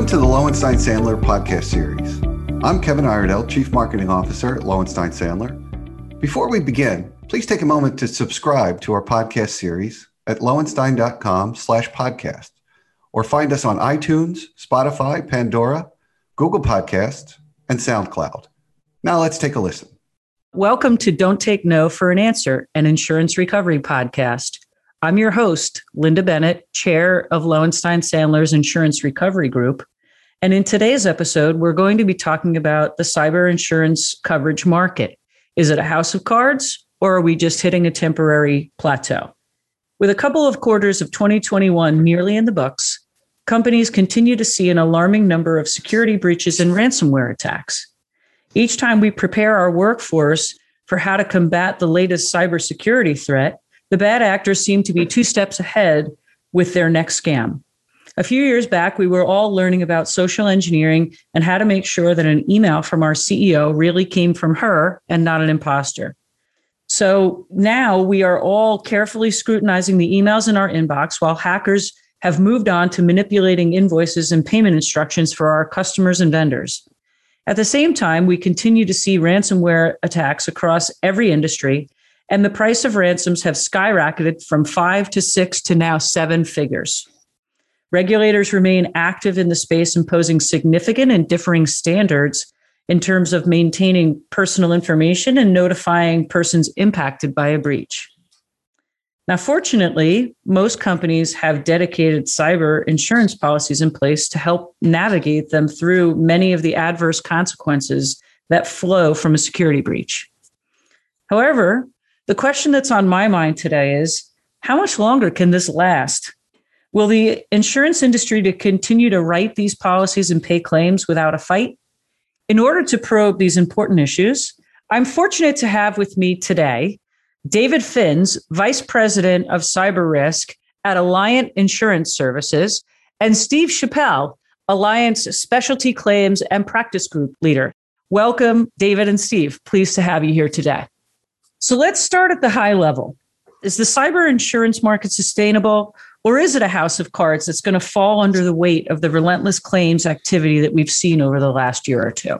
Welcome to the Lowenstein Sandler podcast series. I'm Kevin Iredell, Chief Marketing Officer at Lowenstein Sandler. Before we begin, please take a moment to subscribe to our podcast series at lowenstein.com slash podcast or find us on iTunes, Spotify, Pandora, Google Podcasts, and SoundCloud. Now let's take a listen. Welcome to Don't Take No for an Answer, an insurance recovery podcast. I'm your host, Lynda Bennett, chair of Lowenstein Sandler's Insurance Recovery Group. And in today's episode, we're going to be talking about the cyber insurance coverage market. Is it a house of cards or are we just hitting a temporary plateau? With a couple of quarters of 2021 nearly in the books, companies continue to see an alarming number of security breaches and ransomware attacks. Each time we prepare our workforce for how to combat the latest cybersecurity threat, the bad actors seem to be two steps ahead with their next scam. A few years back, we were all learning about social engineering and how to make sure that an email from our CEO really came from her and not an imposter. So now we are all carefully scrutinizing the emails in our inbox while hackers have moved on to manipulating invoices and payment instructions for our customers and vendors. At the same time, we continue to see ransomware attacks across every industry, and the price of ransoms have skyrocketed from five to six to now seven figures. Regulators remain active in the space, imposing significant and differing standards in terms of maintaining personal information and notifying persons impacted by a breach. Now, fortunately, most companies have dedicated cyber insurance policies in place to help navigate them through many of the adverse consequences that flow from a security breach. However, the question that's on my mind today is how much longer can this last? Will the insurance industry to continue to write these policies and pay claims without a fight? In order to probe these important issues, I'm fortunate to have with me today David Finz, Vice President of Cyber Risk at Alliant Insurance Services, and Steve Shappell, Alliant's Specialty Claims and Practice Group Leader. Welcome, David and Steve. Pleased to have you here today. So let's start at the high level. Is the cyber insurance market sustainable, or is it a house of cards that's going to fall under the weight of the relentless claims activity that we've seen over the last year or two?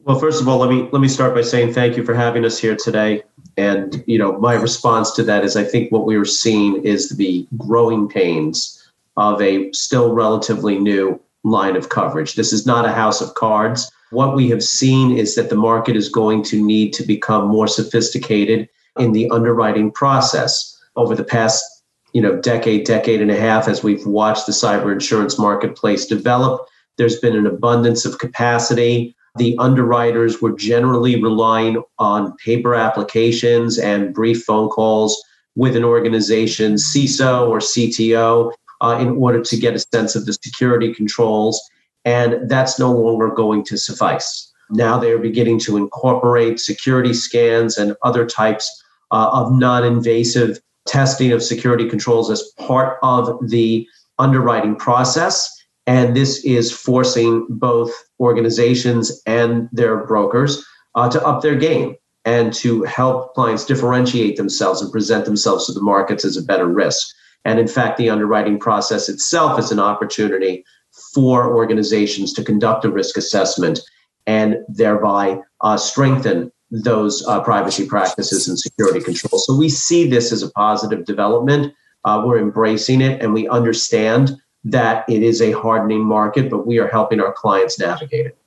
Well, first of all, let me let me start by saying thank you for having us here today. And you know, my response to that is I think what we are seeing is the growing pains of a still relatively new line of coverage. This is not a house of cards what we have seen is that the market is going to need to become more sophisticated in the underwriting process over the past you know decade decade and a half as we've watched the cyber insurance marketplace develop there's been an abundance of capacity the underwriters were generally relying on paper applications and brief phone calls with an organization CISO or CTO uh, in order to get a sense of the security controls and that's no longer going to suffice. Now they're beginning to incorporate security scans and other types uh, of non invasive testing of security controls as part of the underwriting process. And this is forcing both organizations and their brokers uh, to up their game and to help clients differentiate themselves and present themselves to the markets as a better risk. And in fact, the underwriting process itself is an opportunity for organizations to conduct a risk assessment and thereby uh, strengthen those uh, privacy practices and security controls. So we see this as a positive development. Uh, we're embracing it and we understand that it is a hardening market, but we are helping our clients navigate it.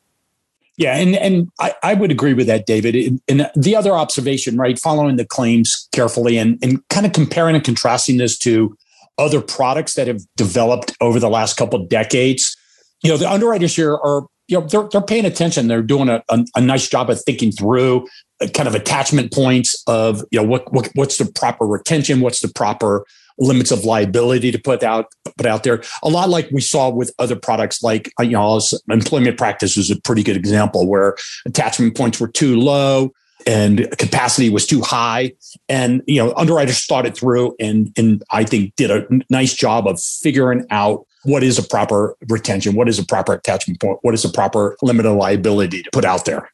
Yeah, and and I, I would agree with that, David. And, the other observation, right, following the claims carefully and, and kind of comparing and contrasting this to other products that have developed over the last couple of decades. You know, the underwriters here are, you know, they're, they're paying attention. They're doing a, a, a nice job of thinking through uh, kind of attachment points of, you know, what, what what's the proper retention? What's the proper limits of liability to put out put out there. A lot like we saw with other products, like uh, you know, employment practice is a pretty good example where attachment points were too low and capacity was too high. And, you know, underwriters thought it through and, and I think did a nice job of figuring out what is a proper retention, what is a proper attachment point, what is a proper limit of liability to put out there.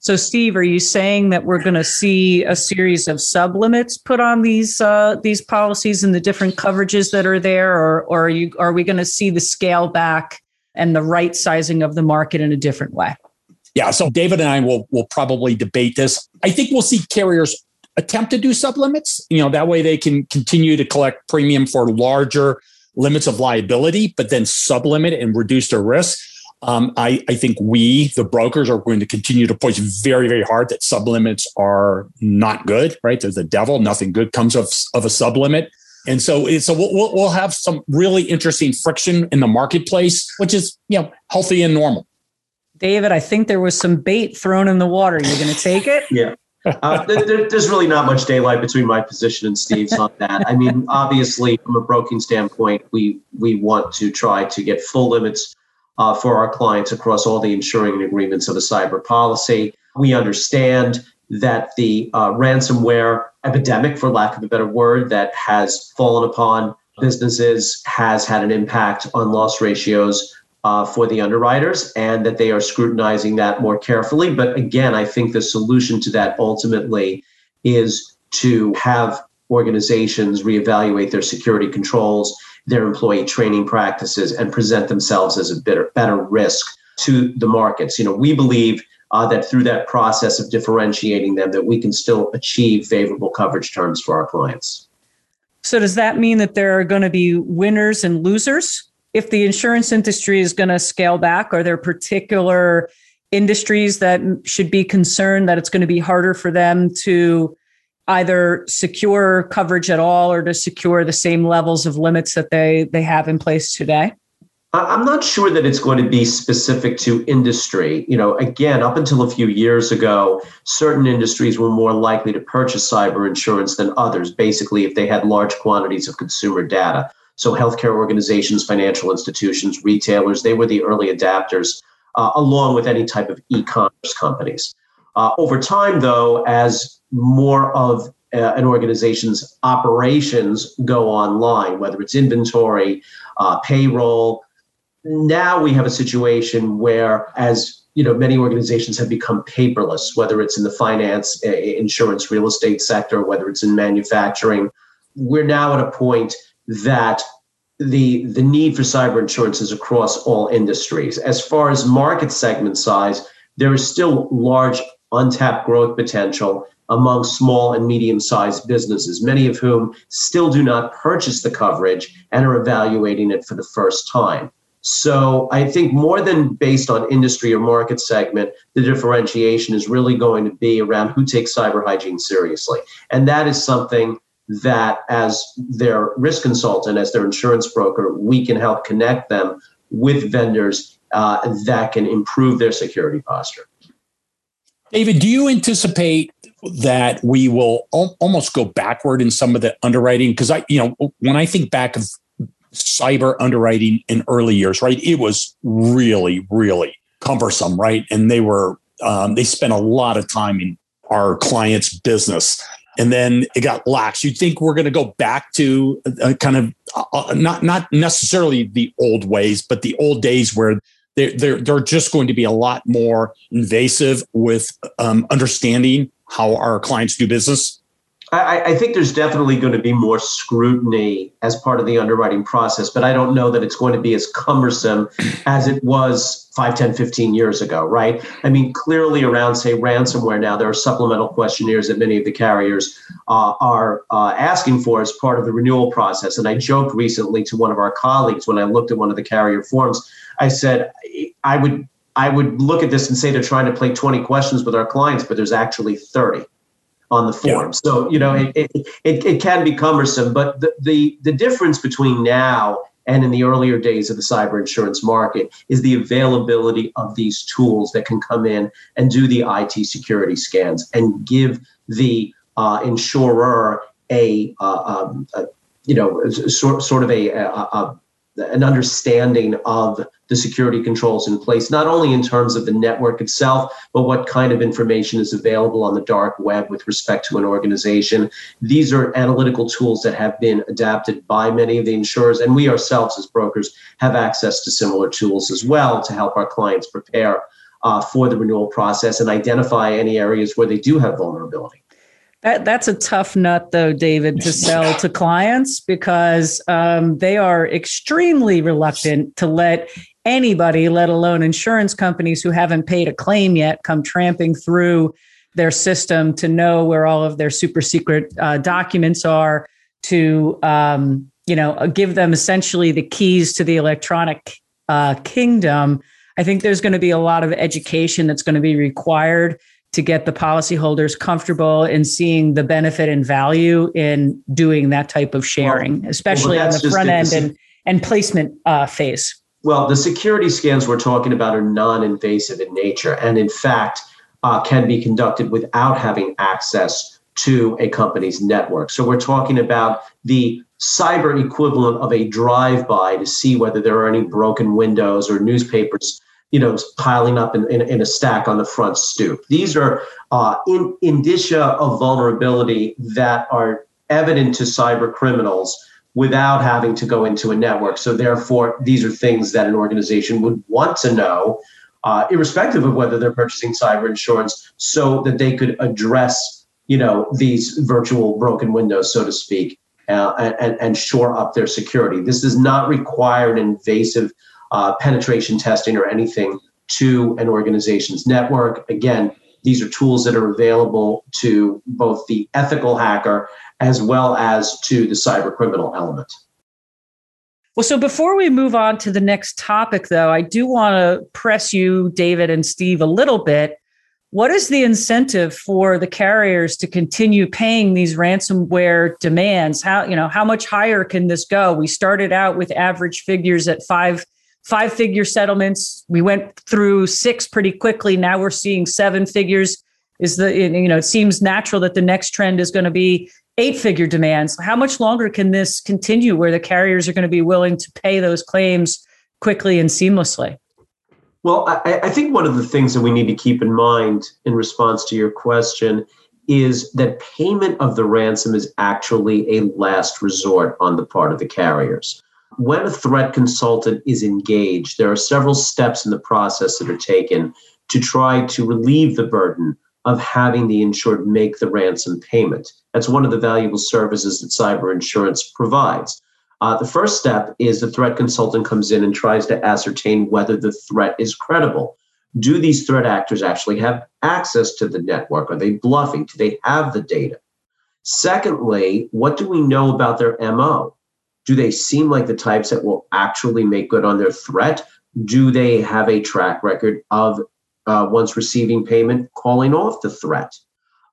So, Steve, are you saying that we're going to see a series of sublimits put on these uh, these policies and the different coverages that are there, or, or are you are we going to see the scale back and the right sizing of the market in a different way. Yeah. So David and I will will probably debate this. I think we'll see carriers attempt to do sublimits. You know, that way they can continue to collect premium for larger limits of liability, but then sublimit and reduce their risk. Um, I, I, think we, the brokers, are going to continue to push very, very hard that sublimits are not good, right? They're the devil. Nothing good comes of, of a sublimit. And so, so we'll, we'll have some really interesting friction in the marketplace, which is, you know, healthy and normal. David, I think there was some bait thrown in the water. You're going to take it? yeah. Uh, there, there's really not much daylight between my position and Steve's on that. I mean, obviously, from a broking standpoint, we we want to try to get full limits uh, for our clients across all the insuring agreements of a cyber policy. We understand that the uh, ransomware epidemic, for lack of a better word, that has fallen upon businesses has had an impact on loss ratios uh, for the underwriters and that they are scrutinizing that more carefully. But again, I think the solution to that ultimately is to have organizations reevaluate their security controls, their employee training practices, and present themselves as a better, better risk to the markets. You know, we believe uh, that through that process of differentiating them, that we can still achieve favorable coverage terms for our clients. So, does that mean that there are going to be winners and losers? If the insurance industry is going to scale back, are there particular industries that should be concerned that it's going to be harder for them to either secure coverage at all or to secure the same levels of limits that they they have in place today? I'm not sure that it's going to be specific to industry. You know, again, up until a few years ago, certain industries were more likely to purchase cyber insurance than others, basically, if they had large quantities of consumer data. So, healthcare organizations, financial institutions, retailers, they were the early adapters, uh, along with any type of e commerce companies. Uh, over time, though, as more of uh, an organization's operations go online, whether it's inventory, uh, payroll, now we have a situation where as you know many organizations have become paperless whether it's in the finance insurance real estate sector whether it's in manufacturing we're now at a point that the the need for cyber insurance is across all industries as far as market segment size there is still large untapped growth potential among small and medium sized businesses, many of whom still do not purchase the coverage and are evaluating it for the first time. So I think more than based on industry or market segment, the differentiation is really going to be around who takes cyber hygiene seriously. And that is something that as their risk consultant, as their insurance broker, we can help connect them with vendors uh, that can improve their security posture. David, do you anticipate that we will al- almost go backward in some of the underwriting? Because I, you know, when I think back of cyber underwriting in early years, right? It was really, really cumbersome, right? And they were, um, they spent a lot of time in our client's business. And then it got lax. You'd think we're going to go back to a, kind of uh, uh, not not necessarily the old ways, but the old days where they're they're, they're just going to be a lot more invasive with um, understanding how our clients do business I, I, think there's definitely going to be more scrutiny as part of the underwriting process, but I don't know that it's going to be as cumbersome as it was 5, 10, 15 years ago, right? I mean, clearly around, say, ransomware now, there are supplemental questionnaires that many of the carriers uh, are uh, asking for as part of the renewal process. And I joked recently to one of our colleagues when I looked at one of the carrier forms, I said, I would. I would look at this and say they're trying to play 20 questions with our clients, but there's actually 30 on the form. Yeah. So, you know, it, it, it, it, can be cumbersome, but the, the, the difference between now and in the earlier days of the cyber insurance market is the availability of these tools that can come in and do the IT security scans and give the uh, insurer a, uh, um, a, you know, sort, sort of a, a, a an understanding of the security controls in place, not only in terms of the network itself, but what kind of information is available on the dark web with respect to an organization. These are analytical tools that have been adapted by many of the insurers, and we ourselves as brokers have access to similar tools as well to help our clients prepare uh, for the renewal process and identify any areas where they do have vulnerability. That, that's a tough nut, though, David, to sell to clients because um, they are extremely reluctant to let anybody, let alone insurance companies who haven't paid a claim yet, come tramping through their system to know where all of their super secret uh, documents are, to um, you know give them essentially the keys to the electronic uh, kingdom. I think there's going to be a lot of education that's going to be required to get the policyholders comfortable in seeing the benefit and value in doing that type of sharing, well, especially well, on the front end and, and placement uh, phase. Well, the security scans we're talking about are non invasive in nature and, in fact, uh, can be conducted without having access to a company's network. So we're talking about the cyber equivalent of a drive by to see whether there are any broken windows or newspapers you know, piling up in, in, in, a stack on the front stoop. These are uh, in, indicia of vulnerability that are evident to cyber criminals without having to go into a network. So, therefore, these are things that an organization would want to know, uh, irrespective of whether they're purchasing cyber insurance, so that they could address, you know, these virtual broken windows, so to speak, uh, and, and shore up their security. This does not require an invasive uh, penetration testing or anything to an organization's network. Again, these are tools that are available to both the ethical hacker as well as to the cyber criminal element. Well, so before we move on to the next topic, though, I do want to press you, David and Steve, a little bit. What is the incentive for the carriers to continue paying these ransomware demands? How you know how much higher can this go? We started out with average figures at five five figure settlements. We went through six pretty quickly. Now we're seeing seven figures. Is the you know it seems natural that the next trend is going to be eight figure demands. How much longer can this continue where the carriers are going to be willing to pay those claims quickly and seamlessly? Well, I, I think one of the things that we need to keep in mind in response to your question is that payment of the ransom is actually a last resort on the part of the carriers when a threat consultant is engaged, there are several steps in the process that are taken to try to relieve the burden of having the insured make the ransom payment. That's one of the valuable services that cyber insurance provides. Uh, the first step is the threat consultant comes in and tries to ascertain whether the threat is credible. Do these threat actors actually have access to the network? Are they bluffing? Do they have the data? Secondly, what do we know about their MO? Do they seem like the types that will actually make good on their threat? Do they have a track record of uh, once receiving payment calling off the threat?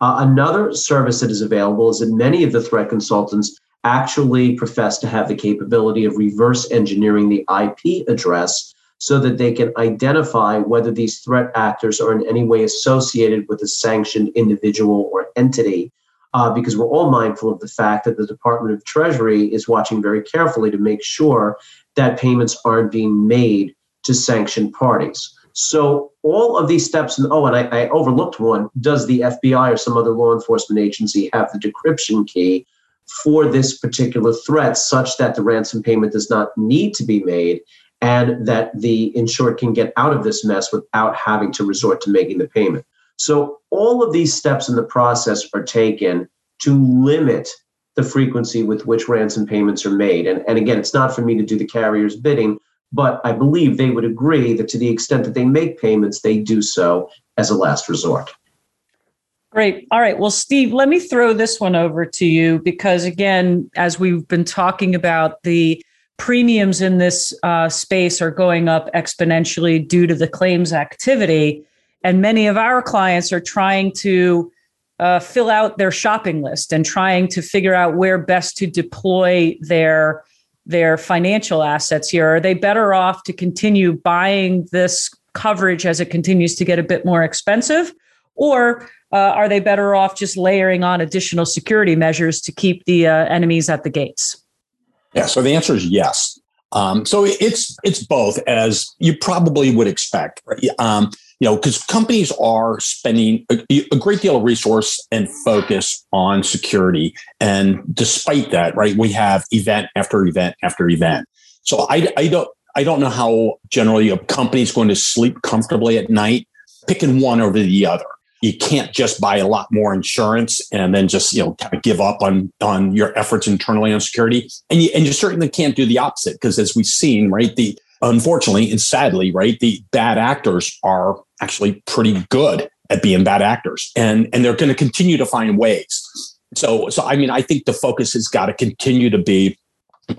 Uh, another service that is available is that many of the threat consultants actually profess to have the capability of reverse engineering the IP address so that they can identify whether these threat actors are in any way associated with a sanctioned individual or entity uh, because we're all mindful of the fact that the Department of Treasury is watching very carefully to make sure that payments aren't being made to sanctioned parties. So all of these steps, and oh, and I, I overlooked one. Does the FBI or some other law enforcement agency have the decryption key for this particular threat, such that the ransom payment does not need to be made, and that the insured can get out of this mess without having to resort to making the payment? So all of these steps in the process are taken to limit the frequency with which ransom payments are made. And, and again, it's not for me to do the carrier's bidding, but I believe they would agree that to the extent that they make payments, they do so as a last resort. Great. All right. Well, Steve, let me throw this one over to you because, again, as we've been talking about, the premiums in this uh, space are going up exponentially due to the claims activity. And many of our clients are trying to uh, fill out their shopping list and trying to figure out where best to deploy their their financial assets here. Are they better off to continue buying this coverage as it continues to get a bit more expensive, or uh, are they better off just layering on additional security measures to keep the uh, enemies at the gates? Yeah. So the answer is yes. Um, so it's it's both, as you probably would expect. Right? Um, you know, because companies are spending a, a, great deal of resource and focus on security. And despite that, right, we have event after event after event. So I, I don't, I don't know how generally a company is going to sleep comfortably at night, picking one over the other. You can't just buy a lot more insurance and then just you know kind of give up on on your efforts internally on security, and you and you certainly can't do the opposite because as we've seen, right, the unfortunately and sadly, right, the bad actors are actually pretty good at being bad actors, and and they're going to continue to find ways. So, so I mean, I think the focus has got to continue to be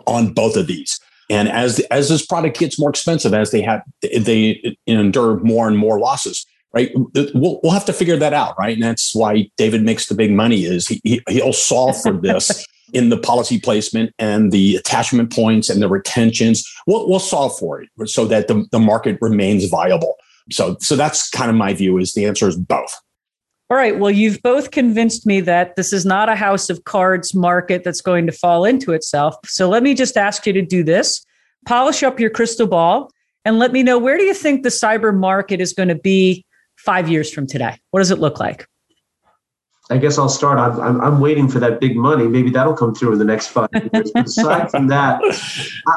on both of these. And as as this product gets more expensive, as they have they endure more and more losses, right? We'll we'll have to figure that out, right? And that's why David makes the big money. Is he, he will solve for this in the policy placement and the attachment points and the retentions. We'll we'll solve for it so that the, the market remains viable. So so that's kind of my view. Is the answer is both. All right. Well, you've both convinced me that this is not a house of cards market that's going to fall into itself. So let me just ask you to do this polish up your crystal ball and let me know where do you think the cyber market is going to be five years from today? What does it look like? I guess I'll start. I'm, I'm, I'm, waiting for that big money. Maybe that'll come through in the next five years. But aside from that,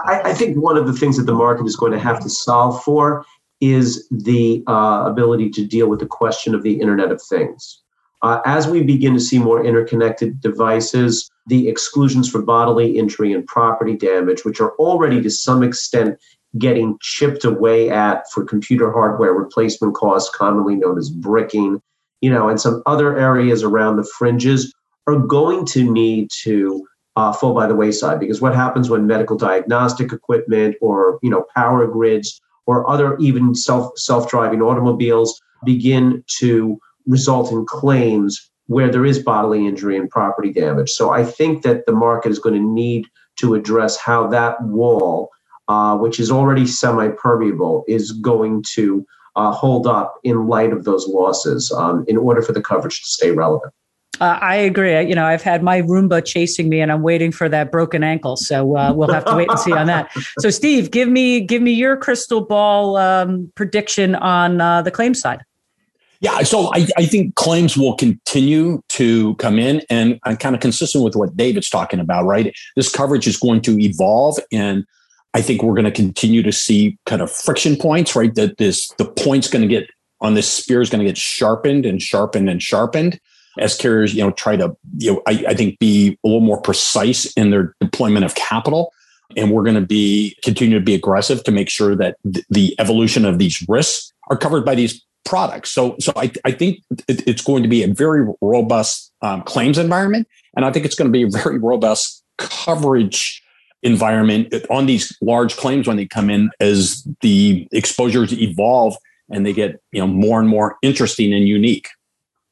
I, I, think one of the things that the market is going to have to solve for is the uh, ability to deal with the question of the Internet of Things. Uh, as we begin to see more interconnected devices, the exclusions for bodily injury and property damage, which are already to some extent getting chipped away at for computer hardware replacement costs, commonly known as bricking, you know, and some other areas around the fringes, are going to need to uh, fall by the wayside because what happens when medical diagnostic equipment or you know power grids or other even self self-driving automobiles begin to result in claims where there is bodily injury and property damage. So I think that the market is going to need to address how that wall, uh, which is already semi-permeable, is going to uh, hold up in light of those losses um, in order for the coverage to stay relevant. Uh, I agree. You know, I've had my Roomba chasing me, and I'm waiting for that broken ankle. So uh, we'll have to wait and see on that. So, Steve, give me give me your crystal ball um, prediction on uh, the claim side. Yeah, so I, I think claims will continue to come in, and I'm kind of consistent with what David's talking about. Right, this coverage is going to evolve, and I think we're going to continue to see kind of friction points. Right, that this the point's going to get on this spear is going to get sharpened and sharpened and sharpened as carriers, you know, try to, you know, I, I think be a little more precise in their deployment of capital. And we're going to be continue to be aggressive to make sure that th- the evolution of these risks are covered by these products. So, so I, I think it, it's going to be a very robust um, claims environment, and I think it's going to be a very robust coverage environment on these large claims when they come in as the exposures evolve and they get you know more and more interesting and unique.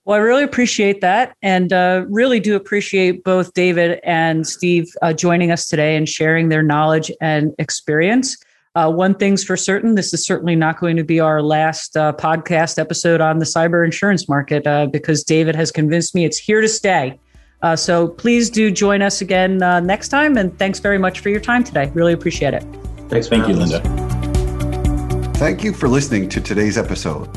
Well, I really appreciate that, and uh, really do appreciate both David and Steve uh, joining us today and sharing their knowledge and experience. Uh, one thing's for certain: this is certainly not going to be our last uh, podcast episode on the cyber insurance market uh, because David has convinced me it's here to stay. Uh, so please do join us again next time, and thanks very much for your time today. Really appreciate it. Thanks. Thank you, Lynda. Thank you for listening to today's episode.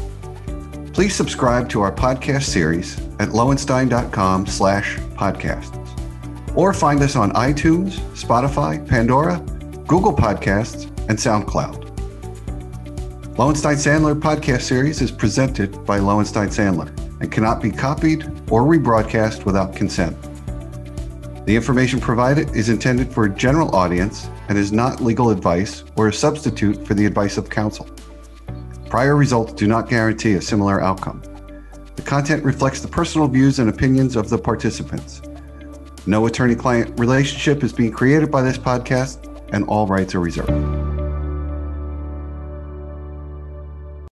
Please subscribe to our podcast series at lowenstein.com slash podcasts or find us on iTunes, Spotify, Pandora, Google Podcasts, and SoundCloud. Lowenstein Sandler podcast series is presented by Lowenstein Sandler and cannot be copied or rebroadcast without consent. The information provided is intended for a general audience and is not legal advice or a substitute for the advice of counsel. Prior results do not guarantee a similar outcome. The content reflects the personal views and opinions of the participants. No attorney client relationship is being created by this podcast, and all rights are reserved.